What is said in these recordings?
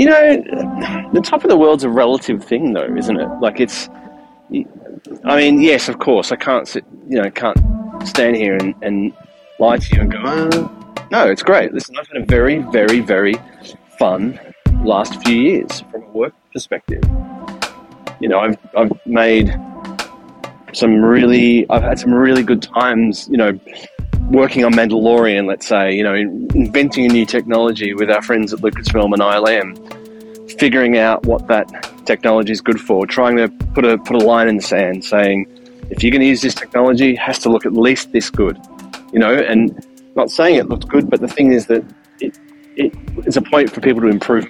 you know, the top of the world's a relative thing, though, isn't it? Like it's. I mean, yes, of course, I can't sit, you know, can't stand here and, and lie to you and go, oh, no, it's great. Listen, I've had a very, very, very fun last few years from a work perspective. You know, I've, I've made some really, I've had some really good times, you know, working on Mandalorian, let's say, you know, inventing a new technology with our friends at Lucasfilm and ILM, figuring out what that technology is good for, trying to put a, put a line in the sand saying, if you're going to use this technology, it has to look at least this good, you know, and not saying it looks good, but the thing is that it, it, it's a point for people to improve.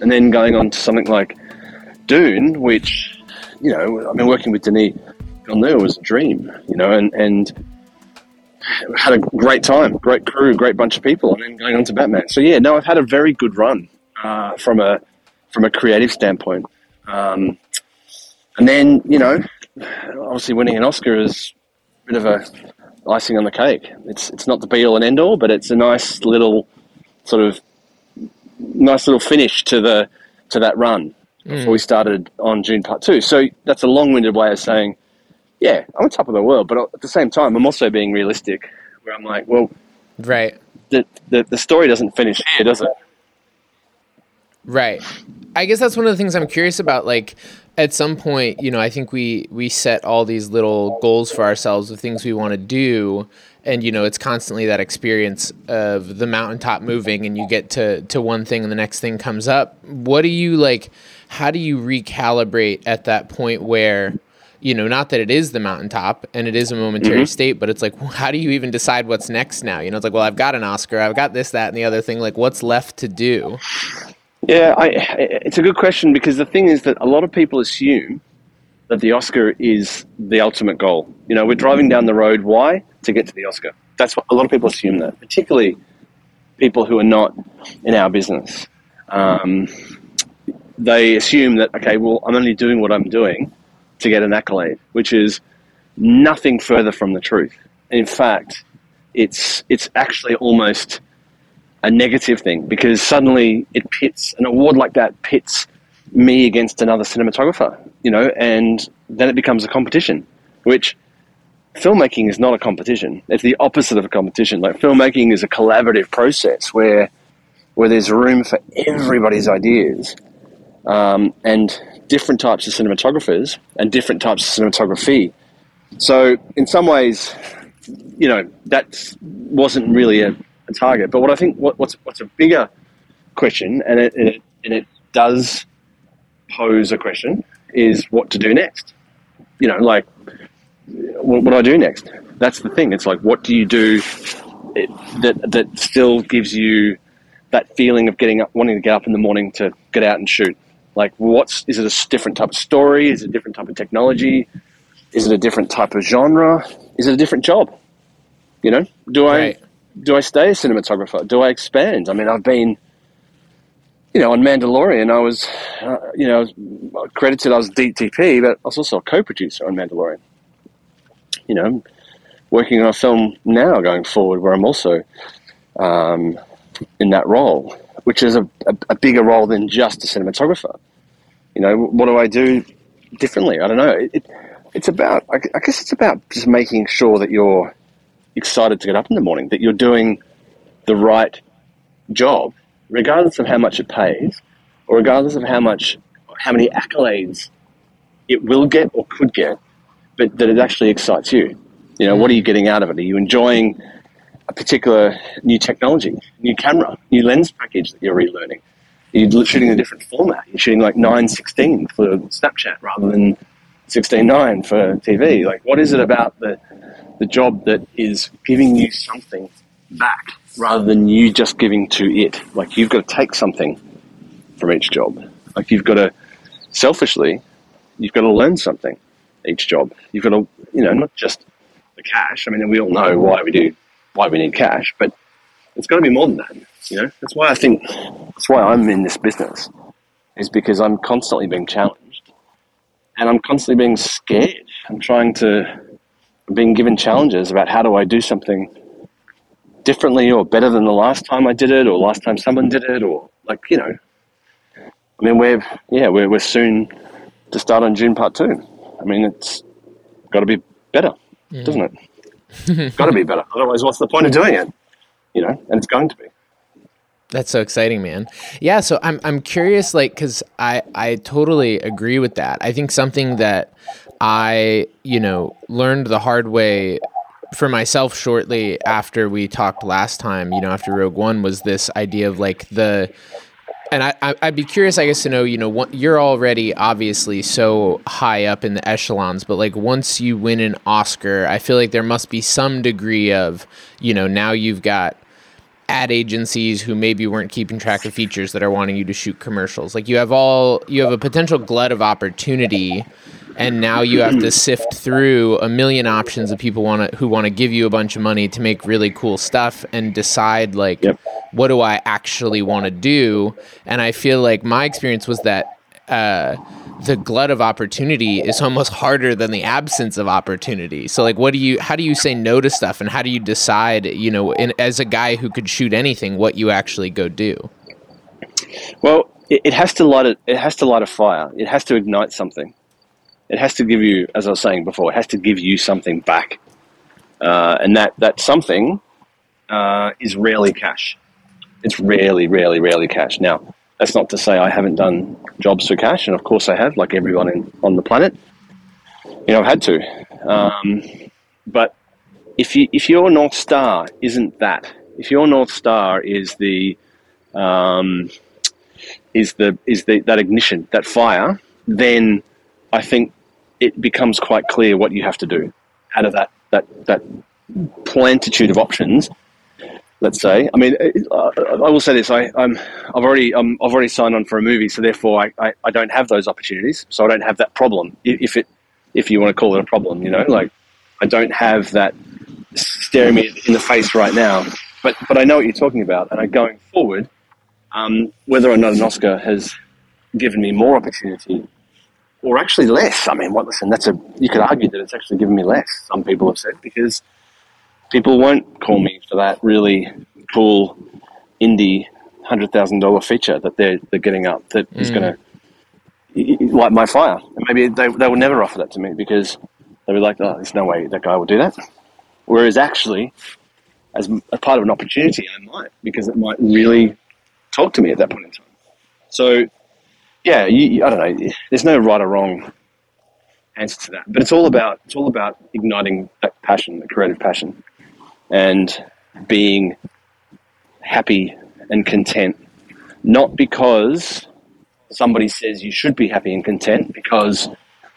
And then going on to something like Dune, which, you know, I've been working with Denis Villeneuve was a dream, you know, and, and had a great time, great crew, great bunch of people, and then going on to Batman. So yeah, no, I've had a very good run uh, from a from a creative standpoint. Um, and then you know, obviously winning an Oscar is a bit of a icing on the cake. It's it's not the be all and end all, but it's a nice little sort of nice little finish to the to that run before mm. we started on Dune Part Two. So that's a long winded way of saying, yeah, I'm on top of the world, but at the same time, I'm also being realistic. Where I'm like, well, right. The the, the story doesn't finish here, does it? Right. I guess that's one of the things I'm curious about. Like, at some point, you know, I think we we set all these little goals for ourselves of things we want to do, and you know, it's constantly that experience of the mountaintop moving, and you get to to one thing, and the next thing comes up. What do you like? How do you recalibrate at that point where? You know, not that it is the mountaintop and it is a momentary mm-hmm. state, but it's like, how do you even decide what's next now? You know, it's like, well, I've got an Oscar, I've got this, that, and the other thing. Like, what's left to do? Yeah, I, it's a good question because the thing is that a lot of people assume that the Oscar is the ultimate goal. You know, we're driving down the road. Why? To get to the Oscar. That's what a lot of people assume that, particularly people who are not in our business. Um, they assume that, okay, well, I'm only doing what I'm doing to get an accolade, which is nothing further from the truth. In fact, it's, it's actually almost a negative thing because suddenly it pits an award like that pits me against another cinematographer, you know, and then it becomes a competition, which filmmaking is not a competition. It's the opposite of a competition. Like filmmaking is a collaborative process where where there's room for everybody's ideas um, and different types of cinematographers and different types of cinematography. So in some ways, you know, that wasn't really a a target. But what I think what, what's what's a bigger question, and it, and it and it does pose a question, is what to do next. You know, like what, what do I do next? That's the thing. It's like what do you do that that still gives you that feeling of getting up, wanting to get up in the morning to get out and shoot. Like, what's is it a different type of story? Is it a different type of technology? Is it a different type of genre? Is it a different job? You know, do I do I stay a cinematographer? Do I expand? I mean, I've been, you know, on Mandalorian, I was, uh, you know, credited as DTP, but I was also a co-producer on Mandalorian. You know, working on a film now going forward where I'm also um, in that role, which is a, a, a, bigger role than just a cinematographer. You know, what do I do differently? I don't know. It, it, it's about, I guess it's about just making sure that you're excited to get up in the morning, that you're doing the right job, regardless of how much it pays, or regardless of how much, how many accolades it will get or could get, but that it actually excites you. You know, what are you getting out of it? Are you enjoying a particular new technology, new camera, new lens package that you're relearning? You're shooting a different format. You're shooting like 916 for Snapchat rather than 16.9 for TV. Like, what is it about the the job that is giving you something back rather than you just giving to it. Like you've got to take something from each job. Like you've got to selfishly, you've got to learn something each job. You've got to, you know, not just the cash. I mean, we all know why we do, why we need cash, but it's got to be more than that. You know, that's why I think that's why I'm in this business is because I'm constantly being challenged and I'm constantly being scared. I'm trying to being given challenges about how do I do something differently or better than the last time I did it or last time someone did it or like, you know, I mean, we're yeah, we're we're soon to start on Dune Part Two. I mean, it's got to be better, mm. doesn't it? got to be better. Otherwise, what's the point of doing it? You know, and it's going to be. That's so exciting, man. Yeah, so I'm I'm curious, like, because I I totally agree with that. I think something that I you know learned the hard way for myself shortly after we talked last time, you know, after Rogue One, was this idea of like the and I, would be curious, I guess, to know, you know, what, you're already obviously so high up in the echelons, but like once you win an Oscar, I feel like there must be some degree of, you know, now you've got ad agencies who maybe weren't keeping track of features that are wanting you to shoot commercials. Like you have all, you have a potential glut of opportunity and now you have to sift through a million options of people want to who want to give you a bunch of money to make really cool stuff and decide like yep. what do I actually want to do and I feel like my experience was that uh, the glut of opportunity is almost harder than the absence of opportunity. So like what do you how do you say no to stuff and how do you decide, you know, in, as a guy who could shoot anything what you actually go do? Well, it, it has to light it it has to light a fire. It has to ignite something it has to give you, as I was saying before, it has to give you something back. Uh, and that, that something uh, is rarely cash. It's rarely, rarely, rarely cash. Now, that's not to say I haven't done jobs for cash, and of course I have, like everyone in, on the planet. You know, I've had to. Um, but if you if your north star isn't that, if your north star is the um, is the is the that ignition, that fire, then I think it becomes quite clear what you have to do out of that that that plentitude of options. Let's say. I mean, uh, I will say this. I, am I've already um, I've already signed on for a movie, so therefore I, I, I, don't have those opportunities. So I don't have that problem. If it if you want to call it a problem, you know, like I don't have that staring me in the face right now. But but I know what you're talking about, and I, going forward, um, whether or not an Oscar has given me more opportunity or actually less. I mean, what? Listen, that's a you could argue that it's actually given me less. Some people have said because people won't call me for that really cool indie hundred thousand dollar feature that they're they're getting up that mm. is going to light my fire. And maybe they they will never offer that to me because they'll be like, oh, there's no way that guy will do that. Whereas actually, as a part of an opportunity, I might because it might really talk to me at that point in time. So yeah, you, I don't know. There's no right or wrong answer to that, but it's all about it's all about igniting that passion, the creative passion, and being happy and content. Not because somebody says you should be happy and content because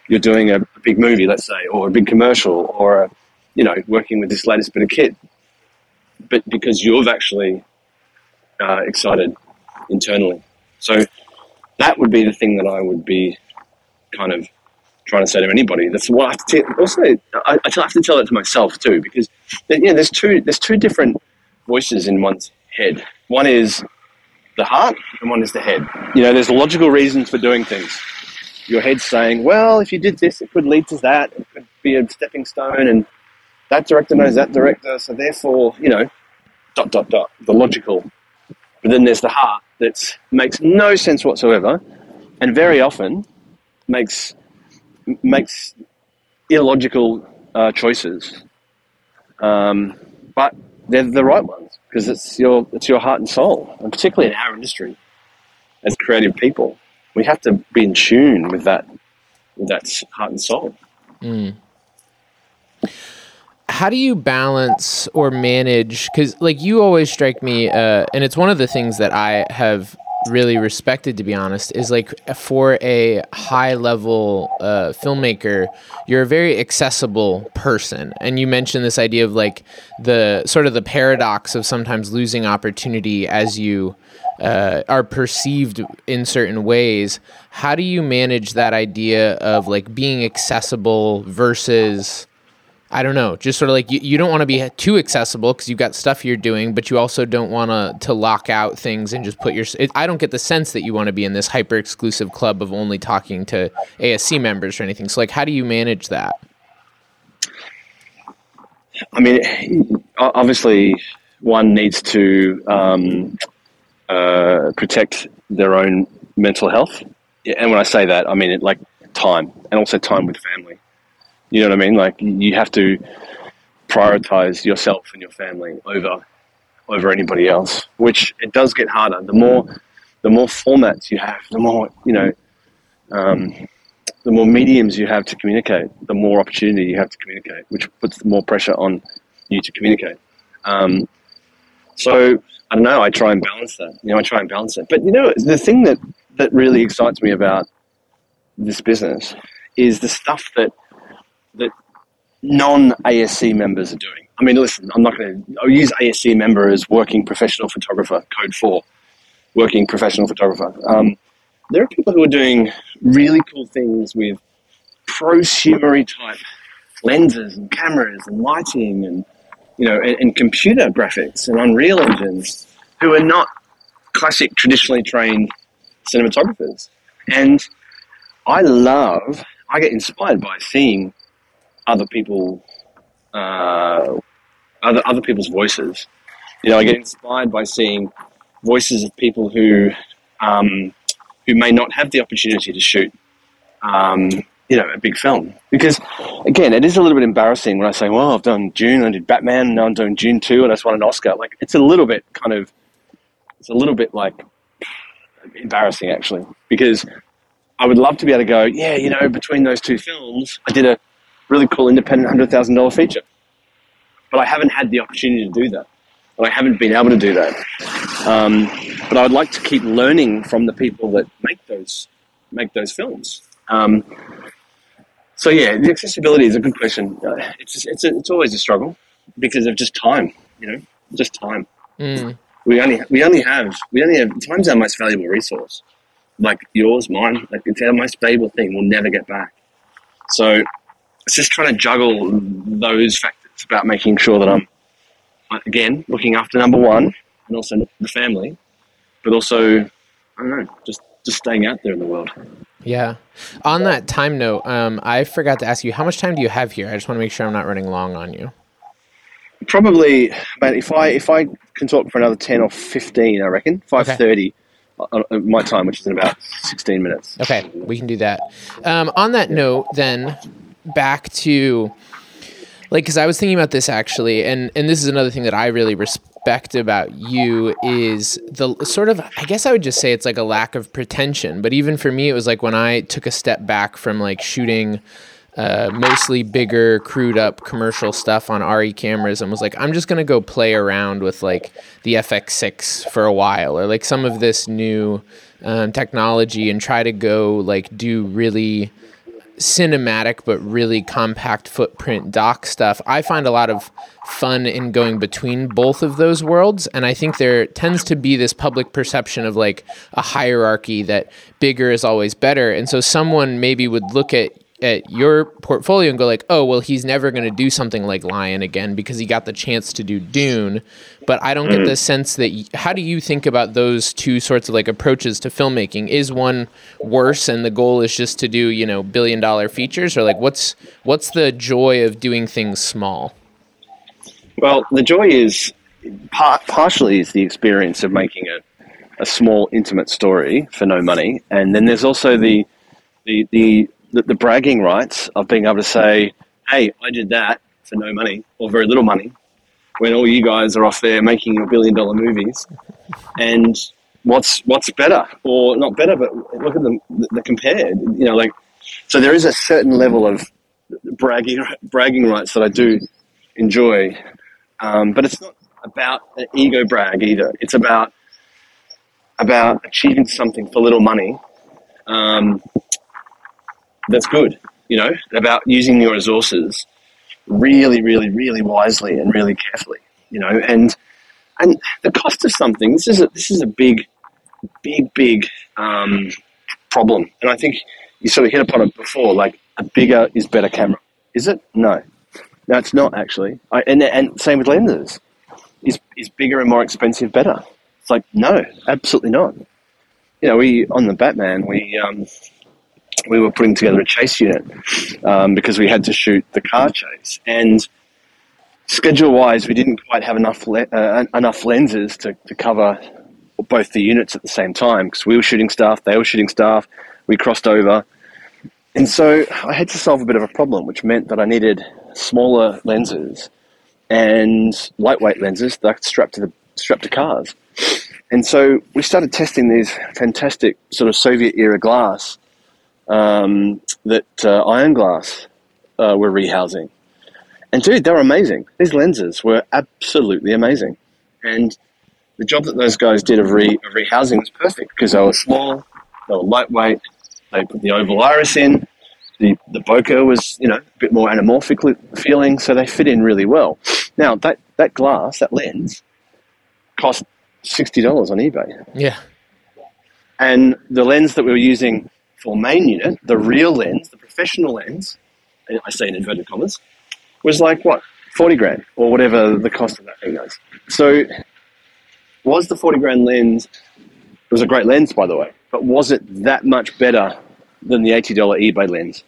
you're doing a, big movie, let's say, or a big commercial, or a, you know, working with this latest bit of kit, but because you've actually uh, excited internally. So that would be the thing that I would be kind of trying to say to anybody. That's what I have to t- also. I, I have to tell it to myself too, because you know, there's two there's two different voices in one's head. One is the heart, and one is the head. You know, there's logical reasons for doing things. Your head's saying, "Well, if you did this, it could lead to that. It could be a stepping stone, and that director knows that director, so therefore, you know, dot dot dot. The logical but then there's the heart that makes no sense whatsoever, and very often makes makes illogical uh, choices. Um, but they're the right ones because it's your it's your heart and soul, and particularly in our industry, as creative people, we have to be in tune with that with that heart and soul. Mm how do you balance or manage because like you always strike me uh, and it's one of the things that i have really respected to be honest is like for a high level uh, filmmaker you're a very accessible person. And you mentioned this idea of like the sort of the paradox of sometimes losing opportunity as you uh, are perceived in certain ways. How do you manage that idea of like being accessible versus I don't know, just sort of like you, you don't want to be too accessible because you've got stuff you're doing, but you also don't want to to lock out things and just put your. It, I don't get the sense that you want to be in this hyper exclusive club of only talking to ASC members or anything. So, like, how do you manage that? I mean, obviously, one needs to um, uh, protect their own mental health. And when I say that, I mean it like time and also time with family. You know what I mean? Like you have to prioritize yourself and your family over over anybody else, which it does get harder. The more the more formats you have, the more you know, um, the more mediums you have to communicate, the more opportunity you have to communicate, which puts more pressure on you to communicate. Um, so I don't know. I try and balance that. You know, I try and balance it. But you know, the thing that that really excites me about this business is the stuff that that non ASC members are doing. I mean, listen, I'm not going to. I'll use ASC member as working professional photographer, code four, working professional photographer. Um, there are people who are doing really cool things with prosumery type lenses and cameras and lighting and you know and, and computer graphics and Unreal engines who are not classic traditionally trained cinematographers. And I love, I get inspired by seeing other people, uh, other other people's voices. You know, I get inspired by seeing voices of people who um, who may not have the opportunity to shoot, um, you know, a big film. Because again, it is a little bit embarrassing when I say, "Well, I've done Dune, I did Batman, now I'm doing Dune two, and I just won an Oscar." Like, it's a little bit kind of, it's a little bit like embarrassing actually, because I would love to be able to go, yeah, you know, between those two films, I did a really cool independent hundred thousand dollar feature. But I haven't had the opportunity to do that. And I haven't been able to do that. Um, but I would like to keep learning from the people that make those make those films. Um, so yeah, the accessibility is a good question. Uh, it's it's a, it's always a struggle because of just time. You know, just time. Mm. We only we only have we only have time's our most valuable resource. Like yours, mine, like it's our most valuable thing. We'll never get back. So it's just trying to juggle those factors about making sure that I'm again looking after number one and also the family, but also I don't know, just just staying out there in the world. Yeah. On that time note, um, I forgot to ask you, how much time do you have here? I just want to make sure I'm not running long on you. Probably, but if I if I can talk for another ten or fifteen, I reckon five thirty. Okay. My time, which is in about sixteen minutes. Okay, we can do that. Um, on that note, then back to like because I was thinking about this actually, and and this is another thing that I really respect about you is the sort of I guess I would just say it's like a lack of pretension. But even for me, it was like when I took a step back from like shooting. Uh, mostly bigger, crewed up commercial stuff on ARRI cameras, and was like, I'm just gonna go play around with like the FX6 for a while, or like some of this new um, technology, and try to go like do really cinematic but really compact footprint doc stuff. I find a lot of fun in going between both of those worlds. And I think there tends to be this public perception of like a hierarchy that bigger is always better. And so someone maybe would look at at your portfolio and go like, oh, well, he's never going to do something like Lion again because he got the chance to do Dune. But I don't mm. get the sense that. how do you think about those two sorts of like approaches to filmmaking? Is one worse, and the goal is just to do you know billion dollar features, or like what's what's the joy of doing things small? Well, the joy is par- partially is the experience of making a a small intimate story for no money, and then there's also the the the the, the bragging rights of being able to say, hey, I did that for no money or very little money when all you guys are off there making your billion dollar movies. And what's what's better or not better, but look at them the compared. You know, like so there is a certain level of bragging bragging rights that I do enjoy, um, but it's not about an ego brag either. It's about about achieving something for little money um, that's good, you know, about using your resources really, really, really wisely and really carefully, you know, and and the cost of something. This is a, this is a big, big, big um, problem, and I think you sort of hit upon it before. Like a bigger is better camera. Is it? No, no, it's not actually. I, and and same with lenses. Is is bigger and more expensive better? It's like no, absolutely not. You know, we on the Batman we um, we were putting together a chase unit um, because we had to shoot the car chase. And schedule wise, we didn't quite have enough le- uh, enough lenses to, to cover both the units at the same time because we were shooting stuff, they were shooting stuff, we crossed over. And so I had to solve a bit of a problem, which meant that I needed smaller lenses and lightweight lenses that I could strap to the strap to cars. And so we started testing these fantastic sort of Soviet era glass um, that uh, Iron Glass uh, were rehousing. And dude, they were amazing. These lenses were absolutely amazing. And the job that those guys did of, re- of rehousing was perfect because they were small, they were lightweight, they put the oval iris in, the, the bokeh was, you know, a bit more anamorphic feeling, so they fit in really well. Now, that, that glass, that lens, cost $60 on eBay. Yeah. And the lens that we were using main unit, the real lens, the professional lens, I say in inverted commas, was like what, 40 grand or whatever the cost of that thing was. So, was the 40 grand lens, it was a great lens by the way, but was it that much better than the $80 eBay lens?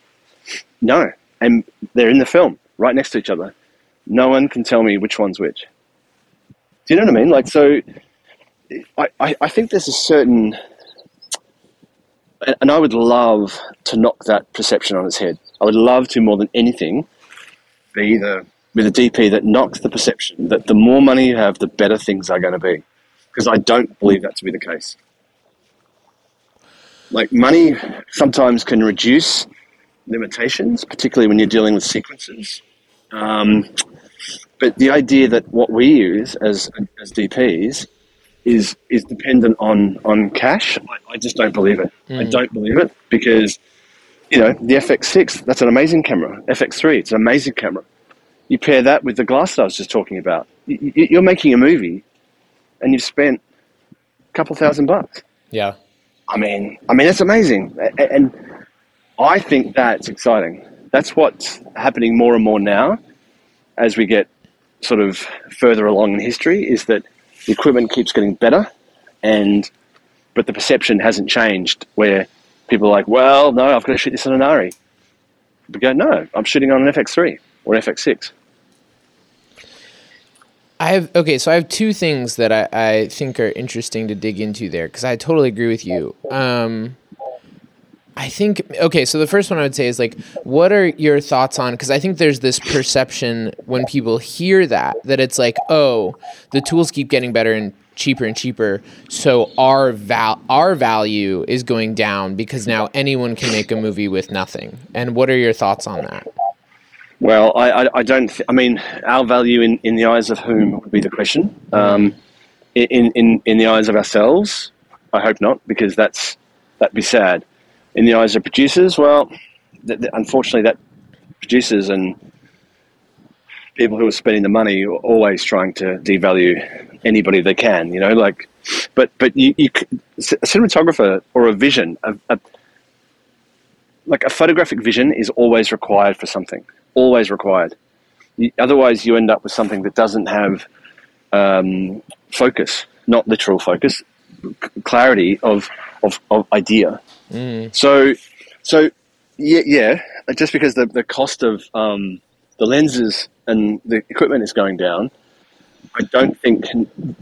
No. And they're in the film right next to each other. No one can tell me which one's which. Do you know what I mean? Like, so I, I, I think there's a certain, and I would love to knock that perception on its head. I would love to, more than anything, be the with a DP that knocks the perception that the more money you have, the better things are going to be. Because I don't believe that to be the case. Like money sometimes can reduce limitations, particularly when you're dealing with sequences. Um, but the idea that what we use as as DPs is is dependent on on cash, I, I just don't believe it. Mm. I don't believe it because you know the FX6 that's an amazing camera. FX3 it's an amazing camera. You pair that with the glass that I was just talking about. You, are making a movie, and you've spent a couple thousand bucks. Yeah. I mean, I mean that's amazing, and I think that's exciting. That's what's happening more and more now, as we get sort of further along in history. Is that the equipment keeps getting better, and but the perception hasn't changed. Where people are like, "Well, no, I've got to shoot this on an ARRI." We go, "No, I'm shooting on an FX3 or FX6." I have okay, so I have two things that I, I think are interesting to dig into there because I totally agree with you. Um, I think okay, so the first one I would say is like, what are your thoughts on? Because I think there's this perception when people hear that that it's like, oh, the tools keep getting better and cheaper and cheaper, so our val our value is going down because now anyone can make a movie with nothing. And what are your thoughts on that? Well, I, I, I don't. Th- I mean, our value in, in the eyes of whom would be the question. Um, in, in in the eyes of ourselves, I hope not, because that's that'd be sad in the eyes of producers, well, th- th- unfortunately, that producers and people who are spending the money are always trying to devalue anybody they can. You know, like, but but you, you a cinematographer or a vision, a, a, like a photographic vision, is always required for something. Always required. You, otherwise, you end up with something that doesn't have um, focus, not literal focus, c- clarity of, of, of idea. Mm. So, so yeah, yeah. Just because the the cost of um, the lenses and the equipment is going down, I don't think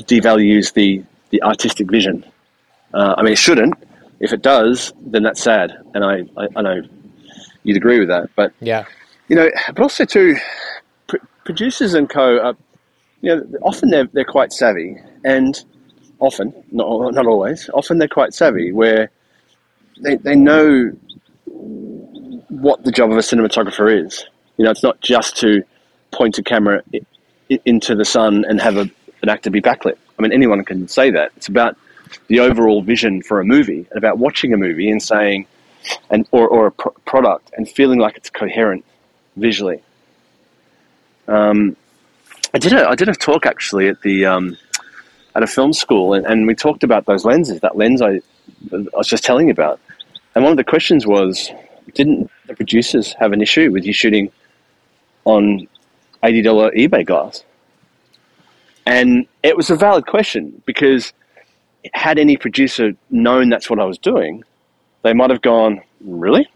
devalues the the artistic vision. Uh, I mean, it shouldn't. If it does, then that's sad, and I, I, I know you'd agree with that. But yeah, you know, but also too, pr- producers and co. Are, you know, often they're they're quite savvy, and often, not not always, often they're quite savvy where they, they know what the job of a cinematographer is. You know, it's not just to point a camera into the sun and have a, an actor be backlit. I mean, anyone can say that. It's about the overall vision for a movie and about watching a movie and saying, and or, or a product and feeling like it's coherent visually. Um, I did a I did a talk actually at the um, at a film school and, and we talked about those lenses. That lens I I was just telling you about. And one of the questions was, didn't the producers have an issue with you shooting on $80 eBay glass? And it was a valid question because had any producer known that's what I was doing, they might have gone, really?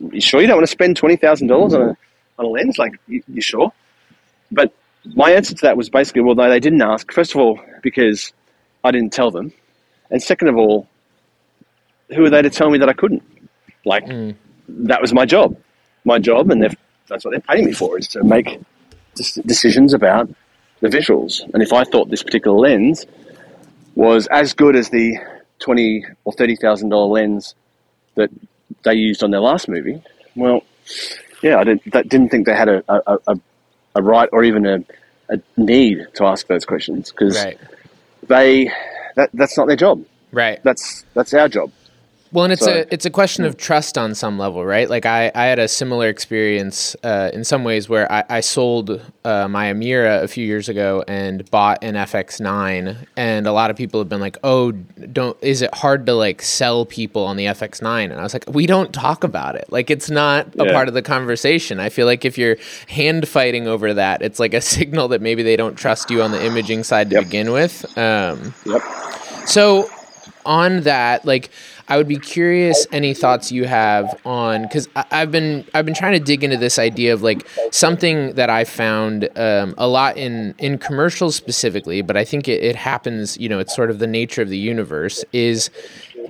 You sure you don't want to spend $20,000 on a, on a lens? Like, you, you sure? But my answer to that was basically, well, no, they didn't ask. First of all, because I didn't tell them And second of all, who are they to tell me that I couldn't? Like, Mm. that was my job. My job, and that's what they're paying me for, is to make decisions about the visuals. And if I thought this particular lens was as good as the twenty or thirty thousand dollar lens that they used on their last movie, well, yeah, I didn't, that didn't think they had a, a, a, a right or even a, a need to ask those questions because Right. they that, that's not their job. Right. That's that's our job. Well, and it's So- a it's a question of trust on some level, right? Like I, I had a similar experience uh, in some ways where I, I sold uh, my Amira a few years ago and bought an FX9, and a lot of people have been like, "Oh, don't is it hard to like sell people on the FX9?" And I was like, "We don't talk about it. Like it's not a Yeah. part of the conversation." I feel like if you're hand fighting over that, it's like a signal that maybe they don't trust you on the imaging side to Yep. begin with. Um, Yep. so on that, like I would be curious any thoughts you have on because I've been I've been trying to dig into this idea of like something that I found um, a lot in in commercials specifically, but I think it, it happens. You know, it's sort of the nature of the universe is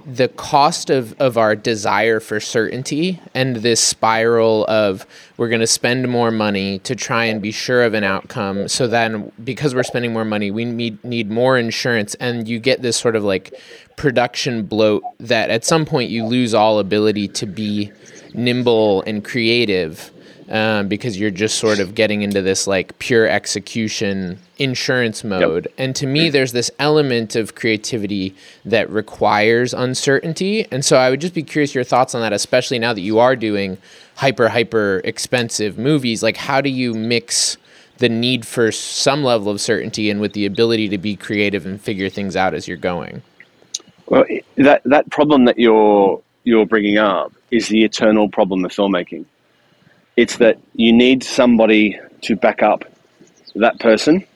the cost of, of our desire for certainty and this spiral of we're going to spend more money to try and be sure of an outcome so then because we're spending more money we need need more insurance and you get this sort of like production bloat that at some point you lose all ability to be nimble and creative um, because you're just sort of getting into this like pure execution insurance mode. And to me, there's this element of creativity that requires uncertainty. And so I would just be curious your thoughts on that, especially now that you are doing hyper, hyper expensive movies. Like, how do you mix the need for some level of certainty and with the ability to be creative and figure things out as you're going? Well, that that problem that you're you're bringing up is the eternal problem of filmmaking. It's that you need somebody to back up that person,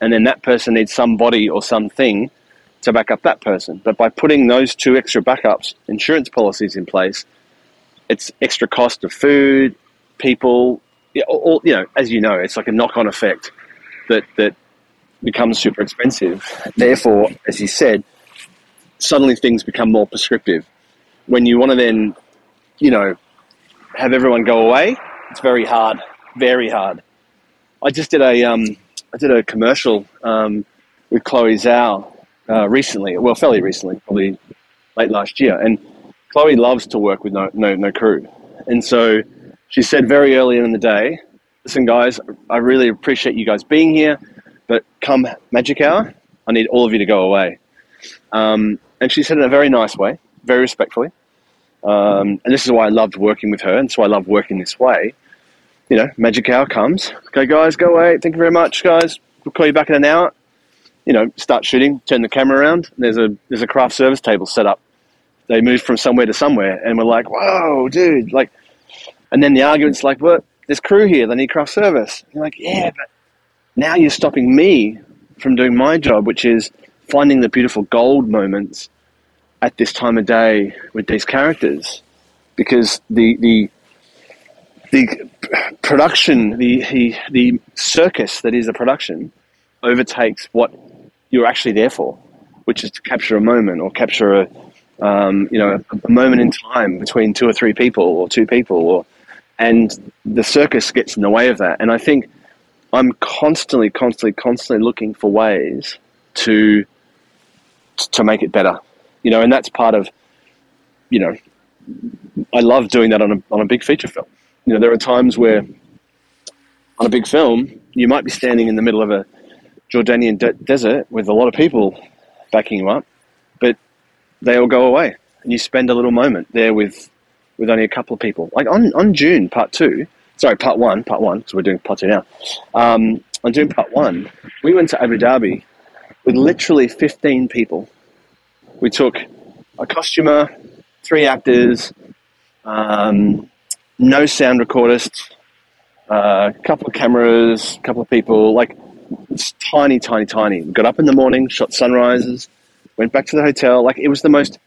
and then that person needs somebody or something to back up that person. But by putting those two extra backups, insurance policies in place, it's extra cost of food, people, all, you know, as you know, it's like a knock-on effect that that becomes super expensive. Therefore, as you said, suddenly things become more prescriptive. When you want to then, you know, have everyone go away, it's very hard, very hard. I just did a, um, I did a commercial um, with Chloe Zhao uh, recently, well, fairly recently, probably late last year, and Chloe loves to work with no, no, no crew, and so she said very early in the day, "Listen, guys, I really appreciate you guys being here, but come magic hour, I need all of you to go away." Um, and she said in a very nice way, very respectfully. Um, and this is why I loved working with her, and so I love working this way. You know, magic hour comes. Okay, guys, go away. Thank you very much, guys. We'll call you back in an hour. You know, start shooting. Turn the camera around. There's a there's a craft service table set up. They moved from somewhere to somewhere, and we're like, "Whoa, dude!" Like, and then the argument's like, "What? There's crew here. They need craft service." And you're like, "Yeah, but now you're stopping me from doing my job, which is finding the beautiful gold moments at this time of day with these characters, because the the the production, the the, the circus that is a production, overtakes what you're actually there for, which is to capture a moment or capture a um, you know a, a moment in time between two or three people or two people, or and the circus gets in the way of that. And I think I'm constantly, constantly, constantly looking for ways to to make it better. You know, and that's part of you know I love doing that on a on a big feature film. You know, there are times where on a big film you might be standing in the middle of a Jordanian de- desert with a lot of people backing you up, but they all go away, and you spend a little moment there with with only a couple of people. Like on on Dune Part Two, sorry, Part One, Part One, because we're doing Part Two now. Um, on Dune Part One, we went to Abu Dhabi with literally fifteen people. We took a costumer, three actors, um, no sound recordist, a uh, couple of cameras, a couple of people, like it's tiny, tiny, tiny. We got up in the morning, shot sunrises, went back to the hotel. Like it was the most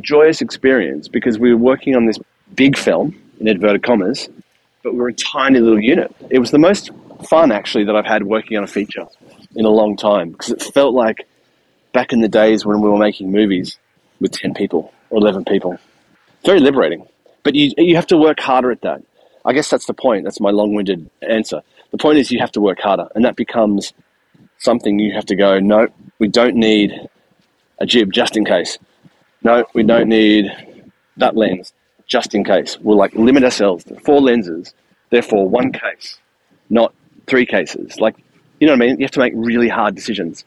joyous experience because we were working on this big film in inverted commas, but we were a tiny little unit. It was the most fun actually that I've had working on a feature in a long time because it felt like back in the days when we were making movies with 10 people or 11 people. Very liberating. But you, you have to work harder at that. I guess that's the point. That's my long winded answer. The point is you have to work harder, and that becomes something you have to go, no, we don't need a jib just in case. No, we don't need that lens just in case. We'll like limit ourselves to four lenses, therefore one case, not three cases. Like, you know what I mean? You have to make really hard decisions.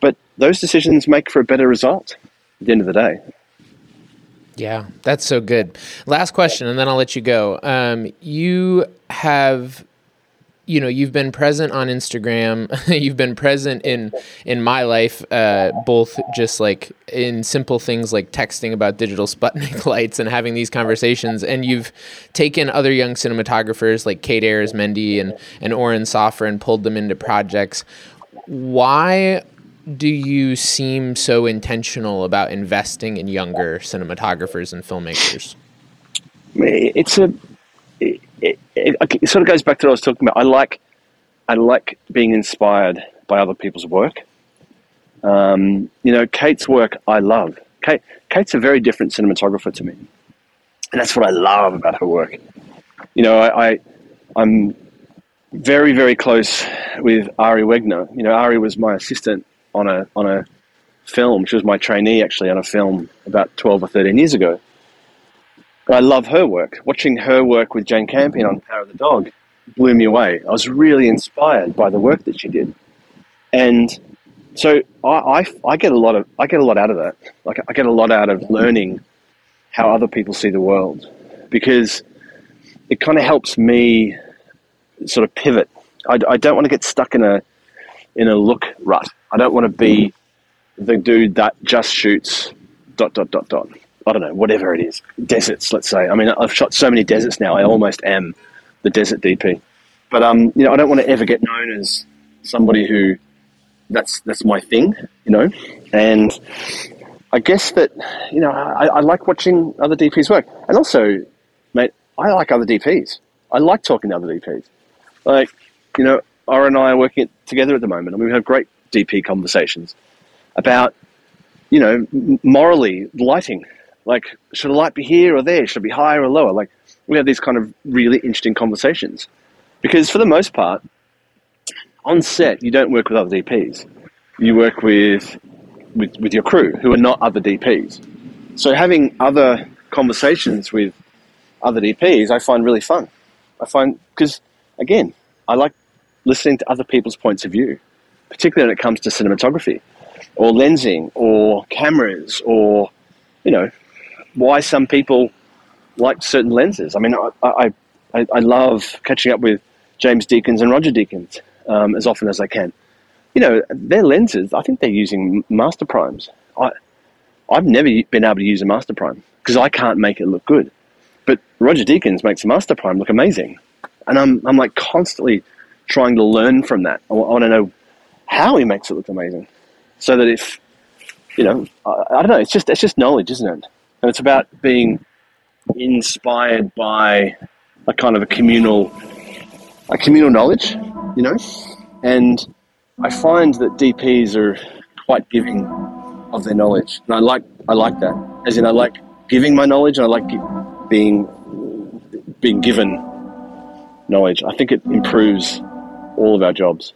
But those decisions make for a better result at the end of the day. Yeah, that's so good. Last question, and then I'll let you go. Um, you have you know you've been present on Instagram you've been present in in my life uh, both just like in simple things like texting about digital Sputnik lights and having these conversations and you've taken other young cinematographers like Kate Arizmendi and and Oren Soffer and pulled them into projects why do you seem so intentional about investing in younger cinematographers and filmmakers it's a it, it, it, sort of goes back to what I was talking about. I like I like being inspired by other people's work. Um, you know, Kate's work I love. Kate, Kate's a very different cinematographer to me, and that's what I love about her work. You know, I, I I'm very very close with Ari Wegner. You know, Ari was my assistant on a on a film. She was my trainee actually on a film about twelve or thirteen years ago but I love her work. Watching her work with Jane Campion on Power of the Dog blew me away. I was really inspired by the work that she did, and so I, I, I get a lot of I get a lot out of that. Like I get a lot out of learning how other people see the world because it kind of helps me sort of pivot. I, I don't want to get stuck in a in a look rut. I don't want to be the dude that just shoots dot dot dot dot. I don't know, whatever it is, deserts, let's say. I mean, I've shot so many deserts now, I almost am the desert DP. But um, you know, I don't want to ever get known as somebody who that's that's my thing, you know. And I guess that you know, I, I like watching other DPs work, and also, mate, I like other DPs. I like talking to other DPs. Like, you know, Oren and I are working together at the moment, and we have great DP conversations about, you know, morally lighting like, should a light be here or there? Should it be higher or lower? Like, we have these kind of really interesting conversations. Because for the most part, on set, you don't work with other DPs. You work with, with, with your crew who are not other DPs. So having other conversations with other DPs, I find really fun. I find, because again, I like listening to other people's points of view, particularly when it comes to cinematography or lensing or cameras or, you know, why some people like certain lenses. I mean, I, I, I love catching up with James Deakins and Roger Deakins um, as often as I can. You know, their lenses, I think they're using master primes. I, I've never been able to use a master prime because I can't make it look good. But Roger Deakins makes a master prime look amazing. And I'm, I'm like constantly trying to learn from that. I, want to know how he makes it look amazing. So that if, you know, I, I don't know, it's just, it's just knowledge, isn't it? And it's about being inspired by a kind of a communal, a communal knowledge, you know. And I find that DPs are quite giving of their knowledge, and I like I like that. As in, I like giving my knowledge, and I like being being given knowledge. I think it improves all of our jobs.